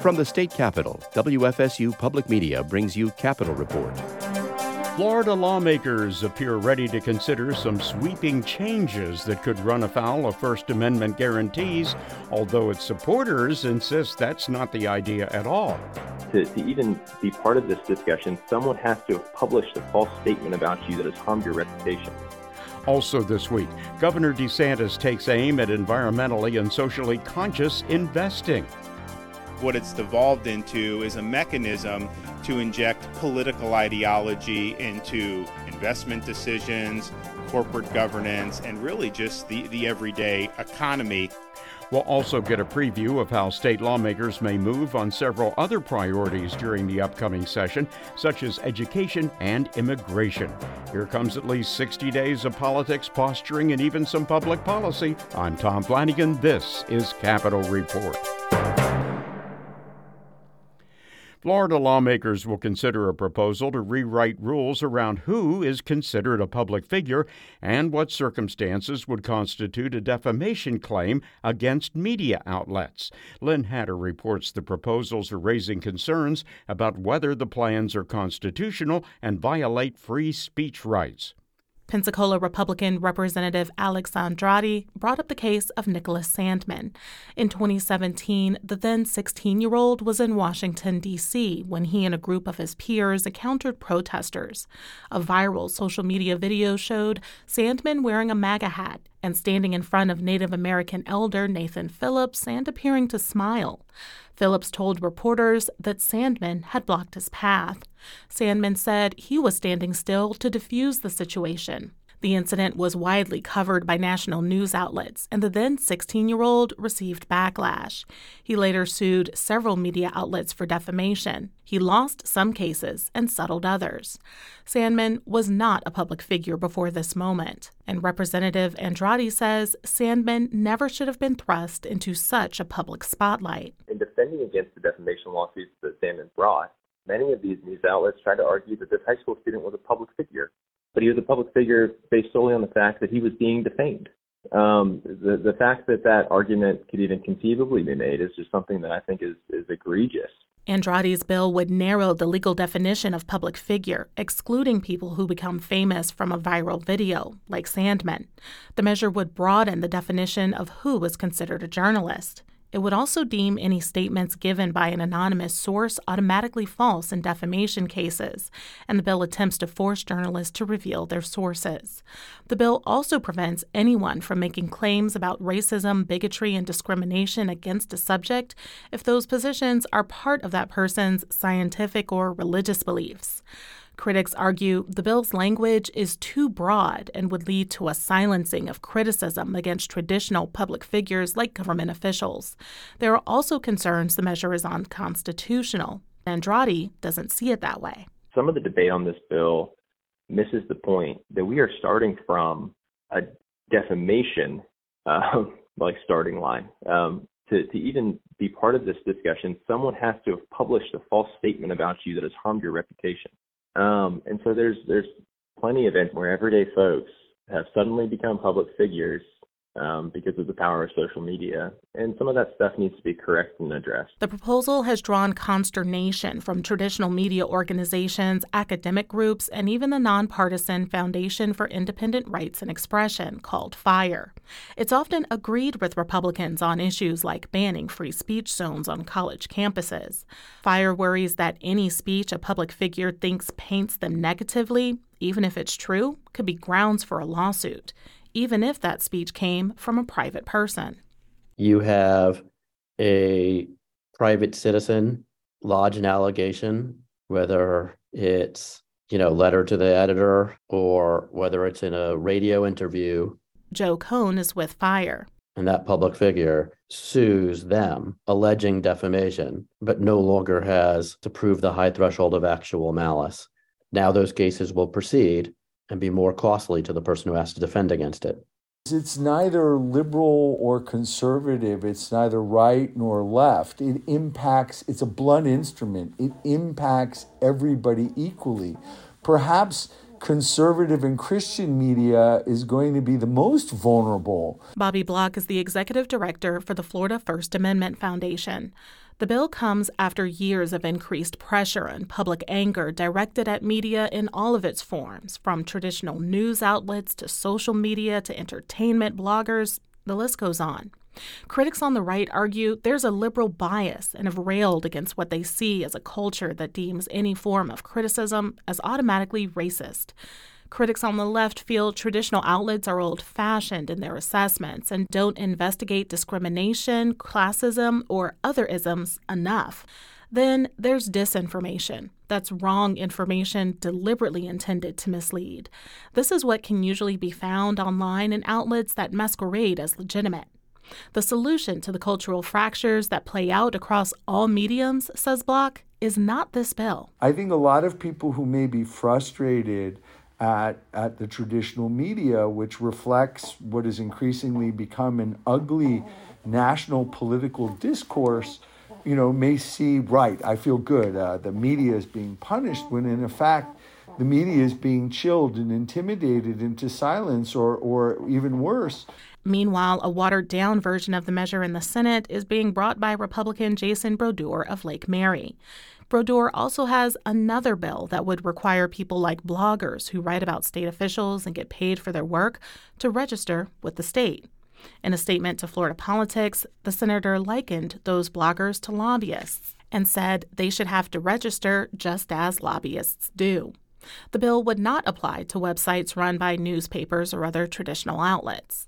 From the state capitol, WFSU Public Media brings you Capitol Report. Florida lawmakers appear ready to consider some sweeping changes that could run afoul of First Amendment guarantees, although its supporters insist that's not the idea at all. To, to, even be part of this discussion, someone has to have published a false statement about you that has harmed your reputation. Also, this week, Governor DeSantis takes aim at environmentally and socially conscious investing. What it's devolved into is a mechanism to inject political ideology into investment decisions, corporate governance, and really just the, the everyday economy. We'll also get a preview of how state lawmakers may move on several other priorities during the upcoming session, such as education and immigration. Here comes at least 60 days of politics, posturing, and even some public policy. I'm Tom Flanagan. This is Capitol Report. Florida lawmakers will consider a proposal to rewrite rules around who is considered a public figure and what circumstances would constitute a defamation claim against media outlets. Lynn Hatter reports the proposals are raising concerns about whether the plans are constitutional and violate free speech rights. Pensacola Republican Representative Alex Andrade brought up the case of Nicholas Sandmann. In 2017, the then 16 year old was in Washington, D.C., when he and a group of his peers encountered protesters. A viral social media video showed Sandmann wearing a MAGA hat and standing in front of Native American elder Nathan Phillips and appearing to smile. Phillips told reporters that Sandmann had blocked his path. Sandmann said he was standing still to defuse the situation. The incident was widely covered by national news outlets, and the then 16 year old received backlash. He later sued several media outlets for defamation. He lost some cases and settled others. Sandmann was not a public figure before this moment, and Representative Andrade says Sandmann never should have been thrust into such a public spotlight. In defending against the defamation lawsuits that Sandmann brought, many of these news outlets tried to argue that this high school student was a public figure but he was a public figure based solely on the fact that he was being defamed. Um, the the fact that that argument could even conceivably be made is just something that I think is is egregious. Andrade's bill would narrow the legal definition of public figure, excluding people who become famous from a viral video, like Sandmann. The measure would broaden the definition of who is considered a journalist. It would also deem any statements given by an anonymous source automatically false in defamation cases, and the bill attempts to force journalists to reveal their sources. The bill also prevents anyone from making claims about racism, bigotry, and discrimination against a subject if those positions are part of that person's scientific or religious beliefs. Critics argue the bill's language is too broad and would lead to a silencing of criticism against traditional public figures like government officials. There are also concerns the measure is unconstitutional. Andrade doesn't see it that way. Some of the debate on this bill misses the point that we are starting from a defamation uh, like starting line. Um, to, to even be part of this discussion, someone has to have published a false statement about you that has harmed your reputation. Um, and so there's there's plenty of events where everyday folks have suddenly become public figures um, because of the power of social media. And some of that stuff needs to be corrected and addressed. The proposal has drawn consternation from traditional media organizations, academic groups, and even the nonpartisan Foundation for Independent Rights and Expression, called FIRE. It's often agreed with Republicans on issues like banning free speech zones on college campuses. FIRE worries that any speech a public figure thinks paints them negatively, even if it's true, could be grounds for a lawsuit even if that speech came from a private person. You have a private citizen lodge an allegation, whether it's you know letter to the editor or whether it's in a radio interview. Joe Cohn is with Fire. And that public figure sues them, alleging defamation, but no longer has to prove the high threshold of actual malice. Now those cases will proceed and be more costly to the person who has to defend against it. It's neither liberal or conservative. It's neither right nor left. It impacts, it's a blunt instrument. It impacts everybody equally. Perhaps conservative and Christian media is going to be the most vulnerable. Bobby Block is the executive director for the Florida First Amendment Foundation. The bill comes after years of increased pressure and public anger directed at media in all of its forms, from traditional news outlets to social media to entertainment bloggers. The list goes on. Critics on the right argue there's a liberal bias and have railed against what they see as a culture that deems any form of criticism as automatically racist. Critics on the left feel traditional outlets are old fashioned in their assessments and don't investigate discrimination, classism, or other isms enough. Then there's disinformation. That's wrong information deliberately intended to mislead. This is what can usually be found online in outlets that masquerade as legitimate. The solution to the cultural fractures that play out across all mediums, says Block, is not this bill. I think a lot of people who may be frustrated at, at the traditional media, which reflects what has increasingly become an ugly national political discourse, you know, may see, right, I feel good, uh, the media is being punished, when in fact, the media is being chilled and intimidated into silence, or, or even worse, Meanwhile, a watered down version of the measure in the Senate is being brought by Republican Jason Brodeur of Lake Mary. Brodeur also has another bill that would require people like bloggers who write about state officials and get paid for their work to register with the state. In a statement to Florida Politics, the senator likened those bloggers to lobbyists and said they should have to register just as lobbyists do. The bill would not apply to websites run by newspapers or other traditional outlets.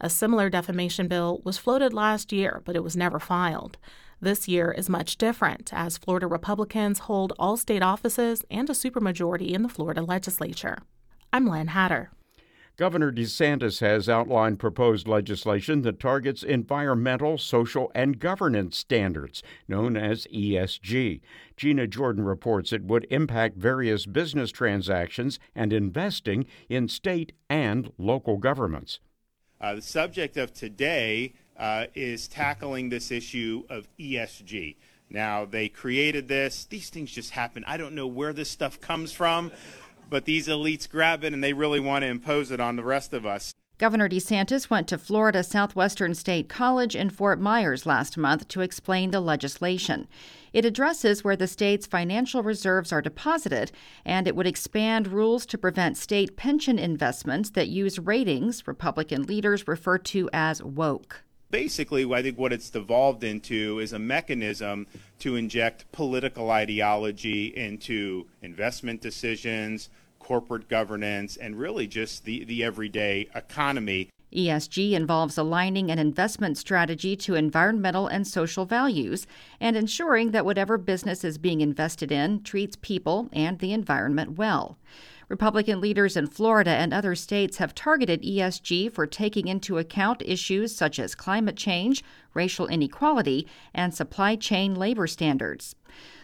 A similar defamation bill was floated last year, but it was never filed. This year is much different as Florida Republicans hold all state offices and a supermajority in the Florida legislature. I'm Lynn Hatter. Governor DeSantis has outlined proposed legislation that targets environmental, social, and governance standards, known as ESG. Gina Jordan reports it would impact various business transactions and investing in state and local governments. Uh, the subject of today uh, is tackling this issue of ESG. Now, they created this. These things just happen. I don't know where this stuff comes from, but these elites grab it and they really want to impose it on the rest of us. Governor DeSantis went to Florida Southwestern State College in Fort Myers last month to explain the legislation. It addresses where the state's financial reserves are deposited, and it would expand rules to prevent state pension investments that use ratings Republican leaders refer to as woke. Basically, I think what it's devolved into is a mechanism to inject political ideology into investment decisions, corporate governance, and really just the, the everyday economy. ESG involves aligning an investment strategy to environmental and social values and ensuring that whatever business is being invested in treats people and the environment well. Republican leaders in Florida and other states have targeted ESG for taking into account issues such as climate change, racial inequality, and supply chain labor standards.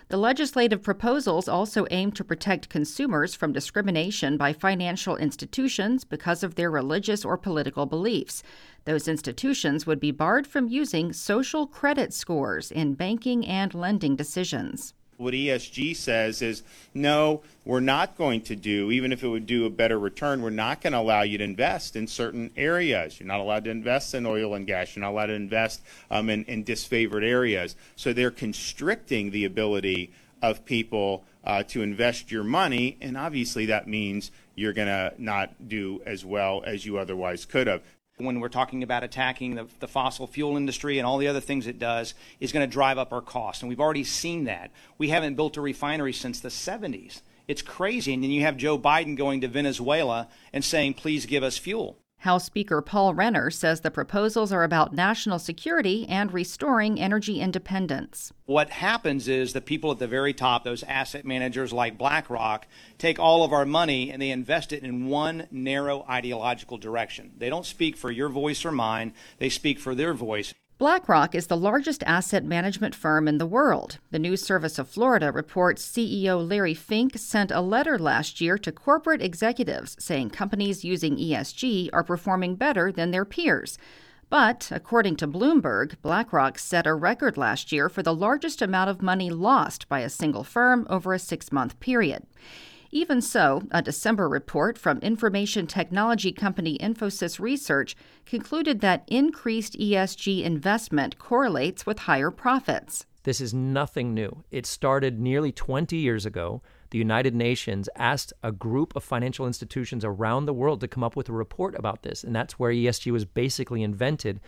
The legislative proposals also aim to protect consumers from discrimination by financial institutions because of their religious or political beliefs. Those institutions would be barred from using social credit scores in banking and lending decisions. What ESG says is no, we're not going to do, even if it would do a better return, we're not going to allow you to invest in certain areas. You're not allowed to invest in oil and gas. You're not allowed to invest um, in, in disfavored areas. So they're constricting the ability of people uh, to invest your money, and obviously that means you're going to not do as well as you otherwise could have when we're talking about attacking the, the, fossil fuel industry and all the other things it does is going to drive up our costs. And we've already seen that. We haven't built a refinery since the 70s. It's crazy. And then you have Joe Biden going to Venezuela and saying, please give us fuel. House Speaker Paul Renner says the proposals are about national security and restoring energy independence. What happens is the people at the very top, those asset managers like BlackRock, take all of our money and they invest it in one narrow ideological direction. They don't speak for your voice or mine, they speak for their voice. BlackRock is the largest asset management firm in the world. The News Service of Florida reports CEO Larry Fink sent a letter last year to corporate executives saying companies using ESG are performing better than their peers. But, according to Bloomberg, BlackRock set a record last year for the largest amount of money lost by a single firm over a six month period. Even so, a December report from information technology company Infosys Research concluded that increased ESG investment correlates with higher profits. This is nothing new. It started nearly 20 years ago. The United Nations asked a group of financial institutions around the world to come up with a report about this, and that's where ESG was basically invented.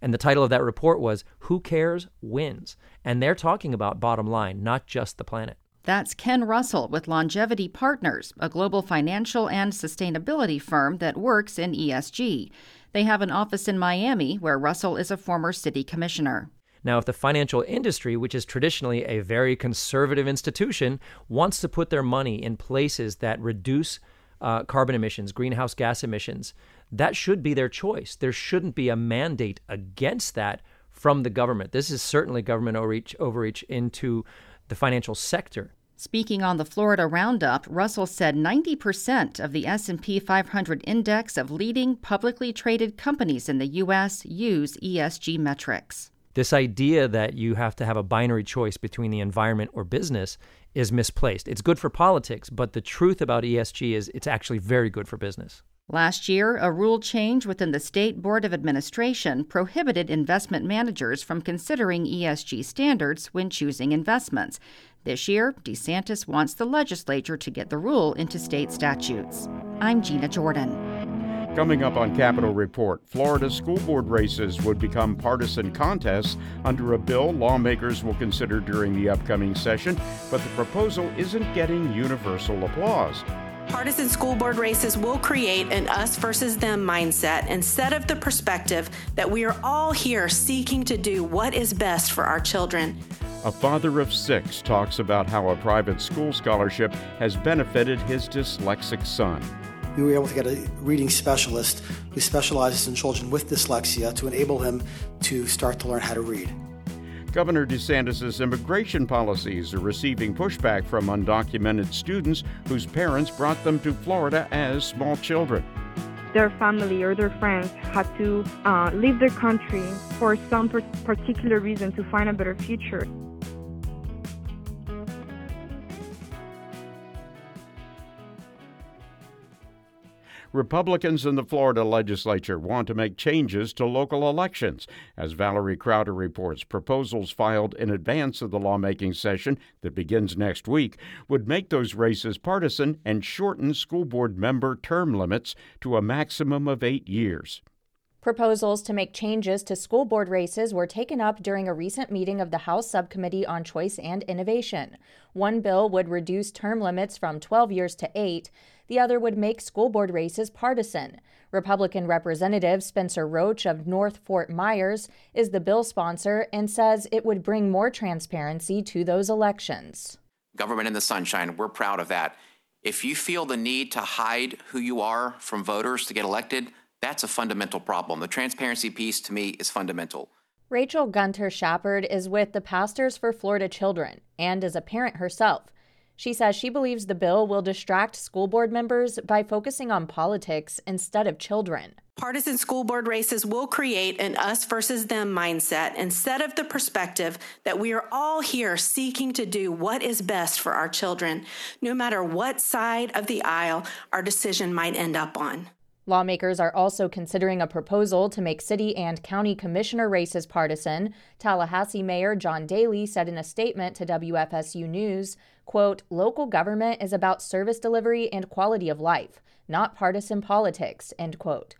And the title of that report was Who Cares Wins. And they're talking about bottom line, not just the planet. That's Ken Russell with Longevity Partners, a global financial and sustainability firm that works in ESG. They have an office in Miami where Russell is a former city commissioner. Now, if the financial industry, which is traditionally a very conservative institution, wants to put their money in places that reduce uh, carbon emissions, greenhouse gas emissions, that should be their choice. There shouldn't be a mandate against that from the government. This is certainly government overreach, overreach into the financial sector. Speaking on the Florida Roundup, Russell said 90% of the S&P 500 index of leading publicly traded companies in the US use ESG metrics. This idea that you have to have a binary choice between the environment or business is misplaced. It's good for politics, but the truth about ESG is it's actually very good for business. Last year, a rule change within the State Board of Administration prohibited investment managers from considering ESG standards when choosing investments. This year, DeSantis wants the legislature to get the rule into state statutes. I'm Gina Jordan. Coming up on Capitol Report, Florida school board races would become partisan contests under a bill lawmakers will consider during the upcoming session, but the proposal isn't getting universal applause. Partisan school board races will create an us versus them mindset instead of the perspective that we are all here seeking to do what is best for our children. A father of six talks about how a private school scholarship has benefited his dyslexic son. We were able to get a reading specialist who specializes in children with dyslexia to enable him to start to learn how to read. Governor DeSantis' immigration policies are receiving pushback from undocumented students whose parents brought them to Florida as small children their family or their friends had to uh, leave their country for some particular reason to find a better future. Republicans in the Florida legislature want to make changes to local elections. As Valerie Crowder reports, proposals filed in advance of the lawmaking session that begins next week would make those races partisan and shorten school board member term limits to a maximum of eight years. Proposals to make changes to school board races were taken up during a recent meeting of the House Subcommittee on Choice and Innovation. One bill would reduce term limits from 12 years to eight. The other would make school board races partisan. Republican Representative Spencer Roach of North Fort Myers is the bill sponsor and says it would bring more transparency to those elections. Government in the sunshine, we're proud of that. If you feel the need to hide who you are from voters to get elected, that's a fundamental problem. The transparency piece to me is fundamental. Rachel Gunter Shepard is with the Pastors for Florida Children and is a parent herself. She says she believes the bill will distract school board members by focusing on politics instead of children. Partisan school board races will create an us versus them mindset instead of the perspective that we are all here seeking to do what is best for our children, no matter what side of the aisle our decision might end up on. Lawmakers are also considering a proposal to make city and county commissioner races partisan. Tallahassee Mayor John Dailey said in a statement to WFSU News quote, local government is about service delivery and quality of life, not partisan politics, end quote.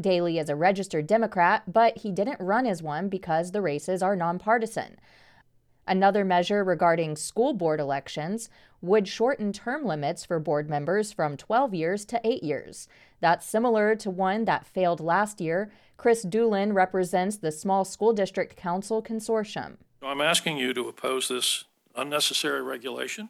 Dailey is a registered Democrat, but he didn't run as one because the races are nonpartisan. Another measure regarding school board elections would shorten term limits for board members from 12 years to 8 years. That's similar to one that failed last year. Chris Doolin represents the Small School District Council Consortium. I'm asking you to oppose this unnecessary regulation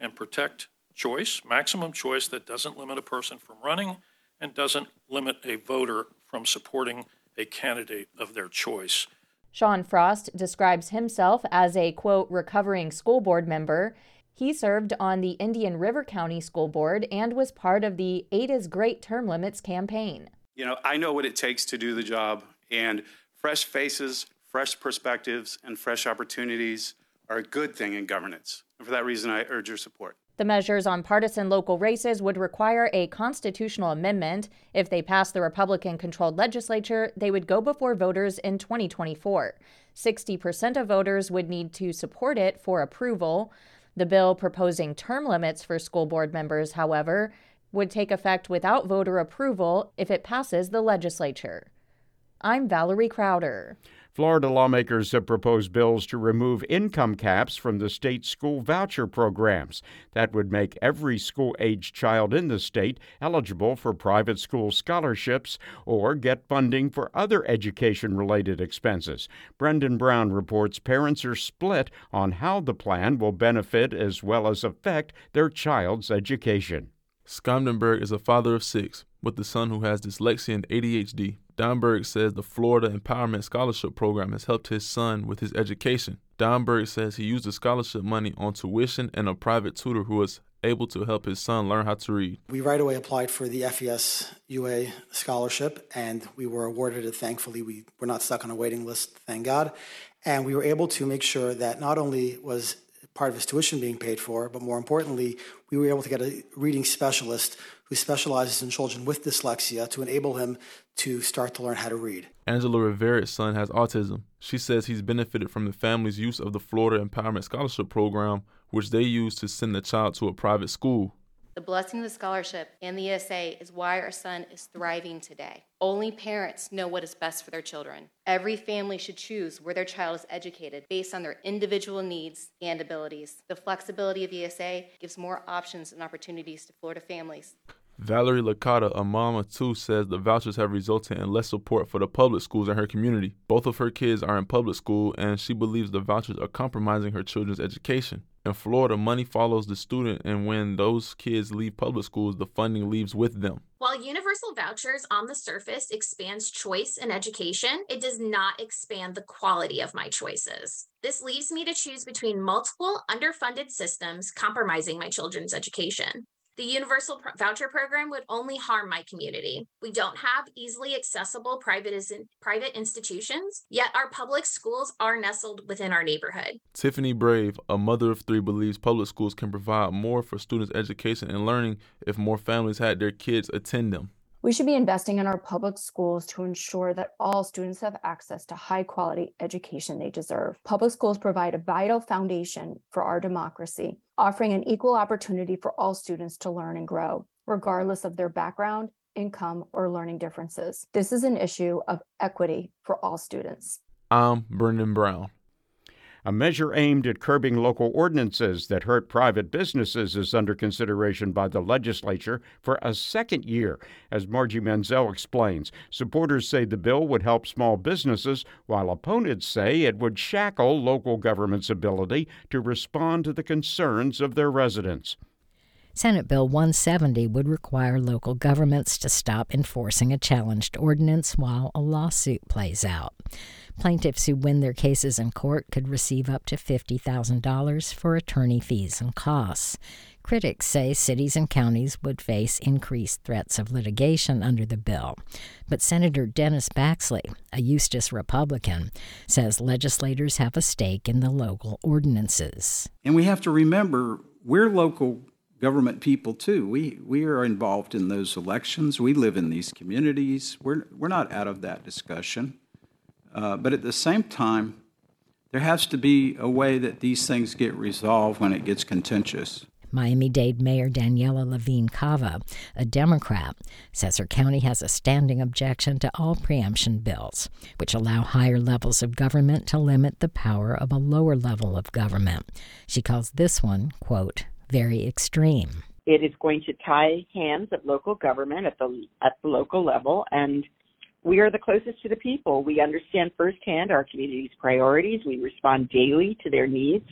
and protect choice, maximum choice that doesn't limit a person from running and doesn't limit a voter from supporting a candidate of their choice. Shawn Frost describes himself as a quote recovering school board member. He served on the Indian River County School Board and was part of the Eight is Great term limits campaign. You know, I know what it takes to do the job, and fresh faces, fresh perspectives, and fresh opportunities are a good thing in governance. And for that reason, I urge your support. The measures on partisan local races would require a constitutional amendment. If they pass the Republican controlled legislature, they would go before voters in 2024. 60% of voters would need to support it for approval. The bill proposing term limits for school board members, however, would take effect without voter approval if it passes the legislature. I'm Valerie Crowder. Florida lawmakers have proposed bills to remove income caps from the state school voucher programs. That would make every school aged child in the state eligible for private school scholarships or get funding for other education related expenses. Brendan Brown reports parents are split on how the plan will benefit as well as affect their child's education. Skomdenberg is a father of six with a son who has dyslexia and ADHD. Domberg says the Florida Empowerment Scholarship Program has helped his son with his education. Domberg says he used the scholarship money on tuition and a private tutor who was able to help his son learn how to read. We right away applied for the FES UA scholarship and we were awarded it. Thankfully, we were not stuck on a waiting list, thank God. And we were able to make sure that not only was part of his tuition being paid for, but more importantly, we were able to get a reading specialist who specializes in children with dyslexia to enable him to start to learn how to read. Angela Rivera's son has autism. She says he's benefited from the family's use of the Florida Empowerment Scholarship Program, which they use to send the child to a private school. The blessing of the scholarship and the ESA is why our son is thriving today. Only parents know what is best for their children. Every family should choose where their child is educated based on their individual needs and abilities. The flexibility of ESA gives more options and opportunities to Florida families. Valerie Licata, a mom of two, says the vouchers have resulted in less support for the public schools in her community. Both of her kids are in public school, and she believes the vouchers are compromising her children's education. In Florida, money follows the student, and when those kids leave public schools, the funding leaves with them. While universal vouchers on the surface expands choice in education, it does not expand the quality of my choices. This leaves me to choose between multiple underfunded systems compromising my children's education. The universal voucher program would only harm my community. We don't have easily accessible private, private institutions, yet our public schools are nestled within our neighborhood. Tiffany Brave, a mother of three, believes public schools can provide more for students' education and learning if more families had their kids attend them. We should be investing in our public schools to ensure that all students have access to high quality education they deserve. Public schools provide a vital foundation for our democracy, offering an equal opportunity for all students to learn and grow, regardless of their background, income, or learning differences. This is an issue of equity for all students. I'm Brendan Brown. A measure aimed at curbing local ordinances that hurt private businesses is under consideration by the legislature for a second year. As Margie Menzel explains, supporters say the bill would help small businesses, while opponents say it would shackle local government's ability to respond to the concerns of their residents. Senate Bill 170 would require local governments to stop enforcing a challenged ordinance while a lawsuit plays out. Plaintiffs who win their cases in court could receive up to $50,000 for attorney fees and costs. Critics say cities and counties would face increased threats of litigation under the bill. But Senator Dennis Baxley, a Eustis Republican, says legislators have a stake in the local ordinances. And we have to remember we're local government people too. We we are involved in those elections. We live in these communities. We're we're not out of that discussion. Uh, but at the same time, there has to be a way that these things get resolved when it gets contentious. Miami Dade Mayor Daniela Levine Cava, a Democrat, says her county has a standing objection to all preemption bills, which allow higher levels of government to limit the power of a lower level of government. She calls this one, quote, very extreme. It is going to tie hands of local government at the at the local level and we are the closest to the people. We understand firsthand our community's priorities. We respond daily to their needs.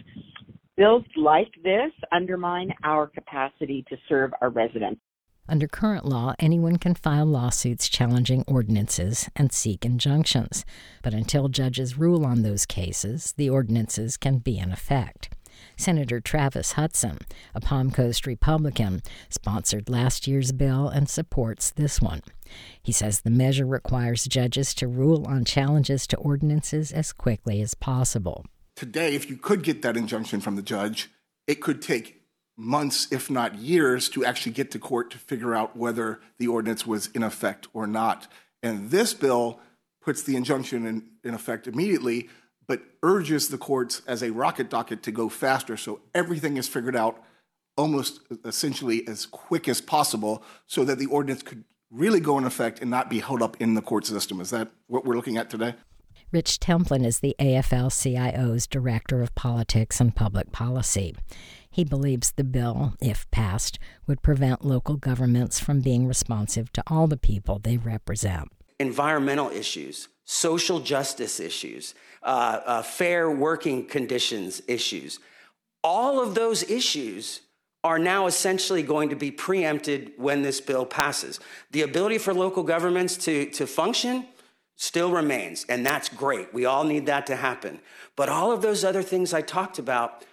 Bills like this undermine our capacity to serve our residents. Under current law, anyone can file lawsuits challenging ordinances and seek injunctions. But until judges rule on those cases, the ordinances can be in effect. Senator Travis Hutson, a Palm Coast Republican, sponsored last year's bill and supports this one. He says the measure requires judges to rule on challenges to ordinances as quickly as possible. Today, if you could get that injunction from the judge, it could take months, if not years, to actually get to court to figure out whether the ordinance was in effect or not. And this bill puts the injunction in, in effect immediately, but urges the courts as a rocket docket to go faster so everything is figured out almost essentially as quick as possible so that the ordinance could really go in effect and not be held up in the court system. Is that what we're looking at today? Rich Templin is the AFL CIO's Director of Politics and Public Policy. He believes the bill, if passed, would prevent local governments from being responsive to all the people they represent. Environmental issues, social justice issues, uh, uh, fair working conditions issues, all of those issues are now essentially going to be preempted when this bill passes. The ability for local governments to, to function still remains, and that's great. We all need that to happen. But all of those other things I talked about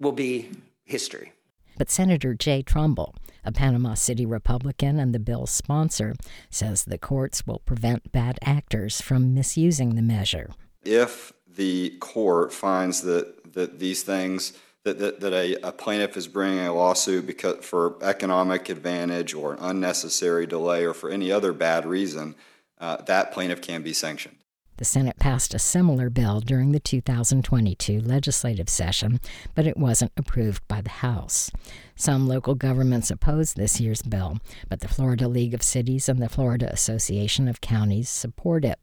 will be history. But Senator Jay Trumbull, a Panama City Republican and the bill's sponsor, says the courts will prevent bad actors from misusing the measure. If the court finds that, that these things that, that, that a, a, plaintiff is bringing a lawsuit because for economic advantage or an unnecessary delay or for any other bad reason, uh, that plaintiff can be sanctioned. The Senate passed a similar bill during the 2022 legislative session, but it wasn't approved by the House. Some local governments opposed this year's bill, but the Florida League of Cities and the Florida Association of Counties support it.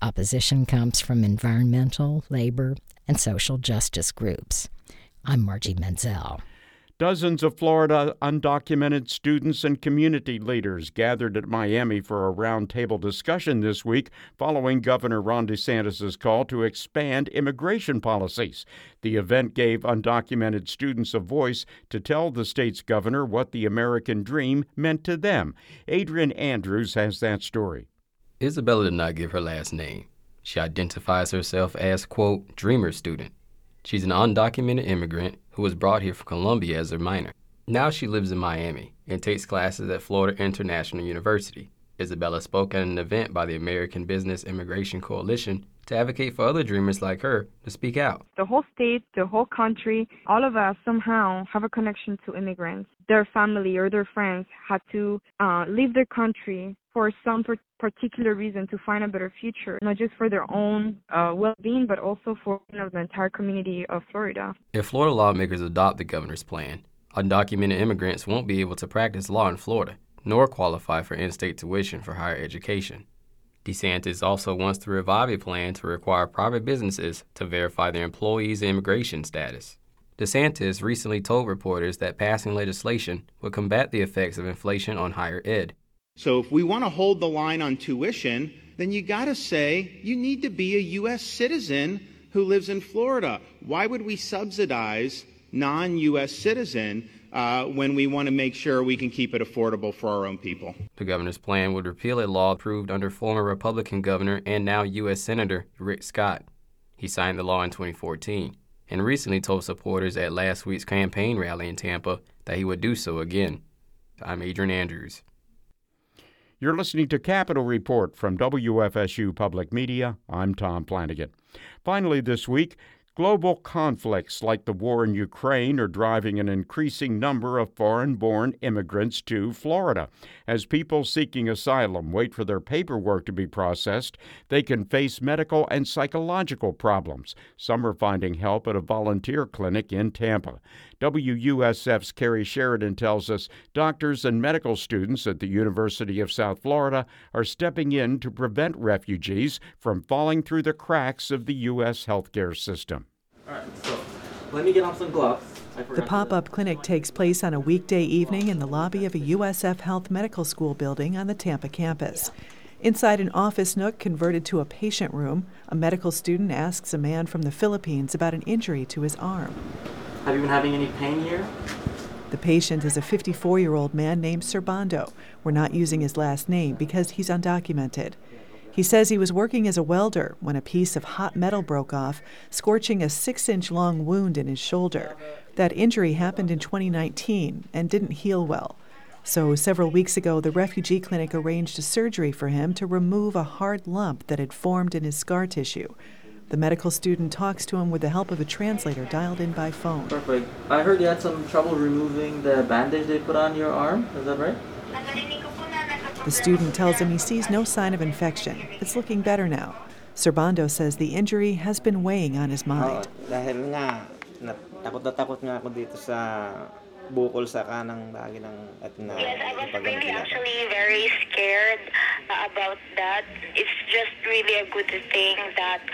Opposition comes from environmental, labor, and social justice groups. I'm Margie Menzel. Dozens of Florida undocumented students and community leaders gathered at Miami for a roundtable discussion this week following Governor Ron DeSantis' call to expand immigration policies. The event gave undocumented students a voice to tell the state's governor what the American dream meant to them. Adrian Andrews has that story. Isabella did not give her last name. She identifies herself as, quote, dreamer student. She's an undocumented immigrant who was brought here from Colombia as a minor. Now she lives in Miami and takes classes at Florida International University. Isabella spoke at an event by the American Business Immigration Coalition to advocate for other dreamers like her to speak out. The whole state, the whole country, all of us somehow have a connection to immigrants. Their family or their friends had to uh, leave their country for some particular reason to find a better future, not just for their own uh, well-being, but also for you know, the entire community of Florida. If Florida lawmakers adopt the governor's plan, undocumented immigrants won't be able to practice law in Florida, nor qualify for in-state tuition for higher education. DeSantis also wants to revive a plan to require private businesses to verify their employees' immigration status. DeSantis recently told reporters that passing legislation would combat the effects of inflation on higher ed. So if we want to hold the line on tuition, then you got to say you need to be a U.S. citizen who lives in Florida. Why would we subsidize non U.S. citizen uh, when we want to make sure we can keep it affordable for our own people? The governor's plan would repeal a law approved under former Republican governor and now U.S. Senator Rick Scott. He signed the law in 2014 and recently told supporters at last week's campaign rally in Tampa that he would do so again. I'm Adrian Andrews. You're listening to Capitol Report from WFSU Public Media. I'm Tom Flanagan. Finally, this week, Global conflicts like the war in Ukraine are driving an increasing number of foreign born immigrants to Florida. As people seeking asylum wait for their paperwork to be processed, they can face medical and psychological problems. Some are finding help at a volunteer clinic in Tampa. WUSF's Kerry Sheridan tells us doctors and medical students at the University of South Florida are stepping in to prevent refugees from falling through the cracks of the U.S. healthcare system. All right, so let me get on some gloves. The pop up clinic takes place on a weekday evening in the lobby of a USF Health Medical School building on the Tampa campus. Inside an office nook converted to a patient room, a medical student asks a man from the Philippines about an injury to his arm. Have you been having any pain here? The patient is a 54 year old man named Serbando. We're not using his last name because he's undocumented. He says he was working as a welder when a piece of hot metal broke off, scorching a six inch long wound in his shoulder. That injury happened in 2019 and didn't heal well. So, several weeks ago, the refugee clinic arranged a surgery for him to remove a hard lump that had formed in his scar tissue. The medical student talks to him with the help of a translator dialed in by phone. Perfect. I heard you had some trouble removing the bandage they put on your arm. Is that right? The student tells him he sees no sign of infection. It's looking better now. Serbando says the injury has been weighing on his mind. Ah, dahil nga, takot na takot nga ako dito sa bukol sa kanang lagi ng at na Yes, I was really actually very scared uh, about that. It's just really a good thing that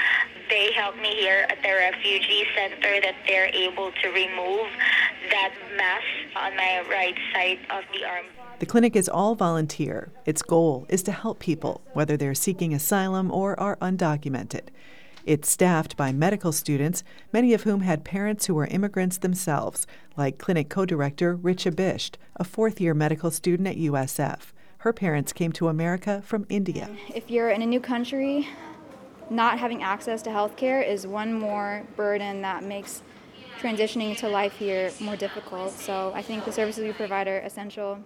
they helped me here at the refugee center that they're able to remove that mass on my right side of the arm. The clinic is all volunteer. Its goal is to help people, whether they're seeking asylum or are undocumented. It's staffed by medical students, many of whom had parents who were immigrants themselves, like clinic co director Richa Bisht, a fourth year medical student at USF. Her parents came to America from India. If you're in a new country, not having access to health care is one more burden that makes transitioning to life here more difficult. So I think the services we provide are essential.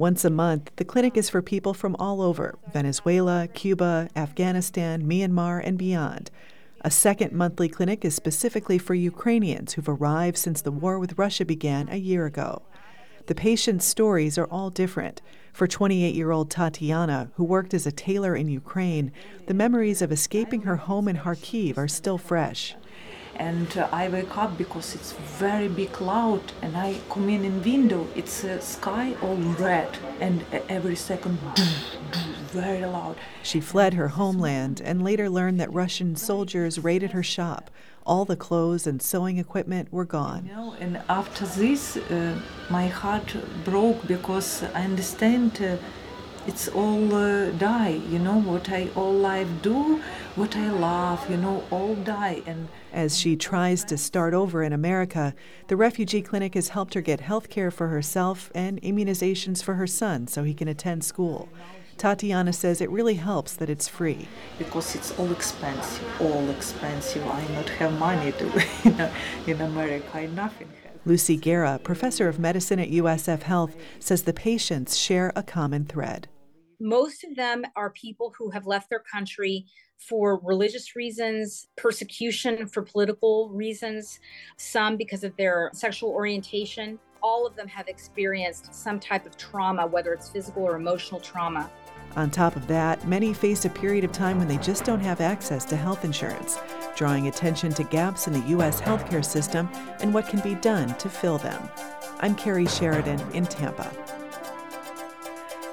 Once a month, the clinic is for people from all over Venezuela, Cuba, Afghanistan, Myanmar, and beyond. A second monthly clinic is specifically for Ukrainians who've arrived since the war with Russia began a year ago. The patients' stories are all different. For 28 year old Tatiana, who worked as a tailor in Ukraine, the memories of escaping her home in Kharkiv are still fresh and uh, I wake up because it's very big cloud and I come in in window it's a sky all red and every second very loud. She fled her homeland and later learned that Russian soldiers raided her shop. All the clothes and sewing equipment were gone. You know, and after this uh, my heart broke because I understand uh, it's all uh, die you know what i all life do what i love you know all die and as she tries to start over in america the refugee clinic has helped her get health care for herself and immunizations for her son so he can attend school Tatiana says it really helps that it's free. Because it's all expensive, all expensive. I not have money to know, in America. I nothing. Lucy Guerra, professor of medicine at USF Health, says the patients share a common thread. Most of them are people who have left their country for religious reasons, persecution for political reasons, some because of their sexual orientation. All of them have experienced some type of trauma, whether it's physical or emotional trauma. On top of that, many face a period of time when they just don't have access to health insurance, drawing attention to gaps in the U.S. healthcare system and what can be done to fill them. I'm Kerry Sheridan in Tampa.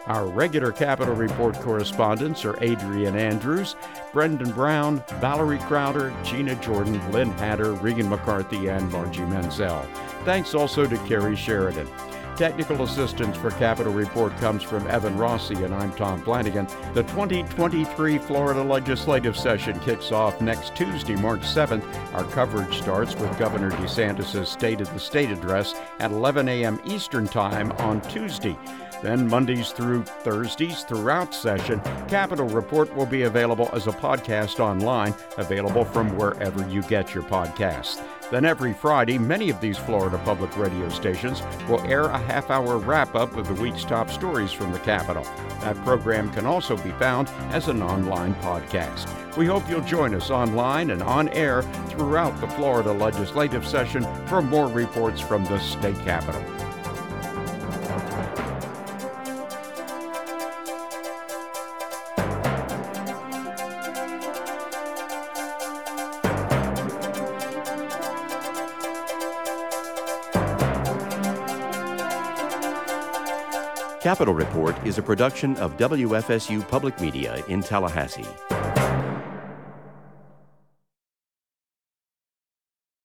Our regular Capitol Report correspondents are Adrian Andrews, Brendan Brown, Valerie Crowder, Gina Jordan, Lynn Hatter, Regan McCarthy, and Margie Menzel. Thanks also to Kerry Sheridan. Technical assistance for Capitol Report comes from Evan Rossi, and I'm Tom Flanagan. The 2023 Florida legislative session kicks off next Tuesday, March 7th. Our coverage starts with Governor DeSantis' State of the State address at 11 a.m. Eastern Time on Tuesday. Then, Mondays through Thursdays throughout session, Capitol Report will be available as a podcast online, available from wherever you get your podcasts. Then every Friday, many of these Florida public radio stations will air a half hour wrap up of the week's top stories from the Capitol. That program can also be found as an online podcast. We hope you'll join us online and on air throughout the Florida legislative session for more reports from the state capitol. Capitol Report is a production of WFSU Public Media in Tallahassee.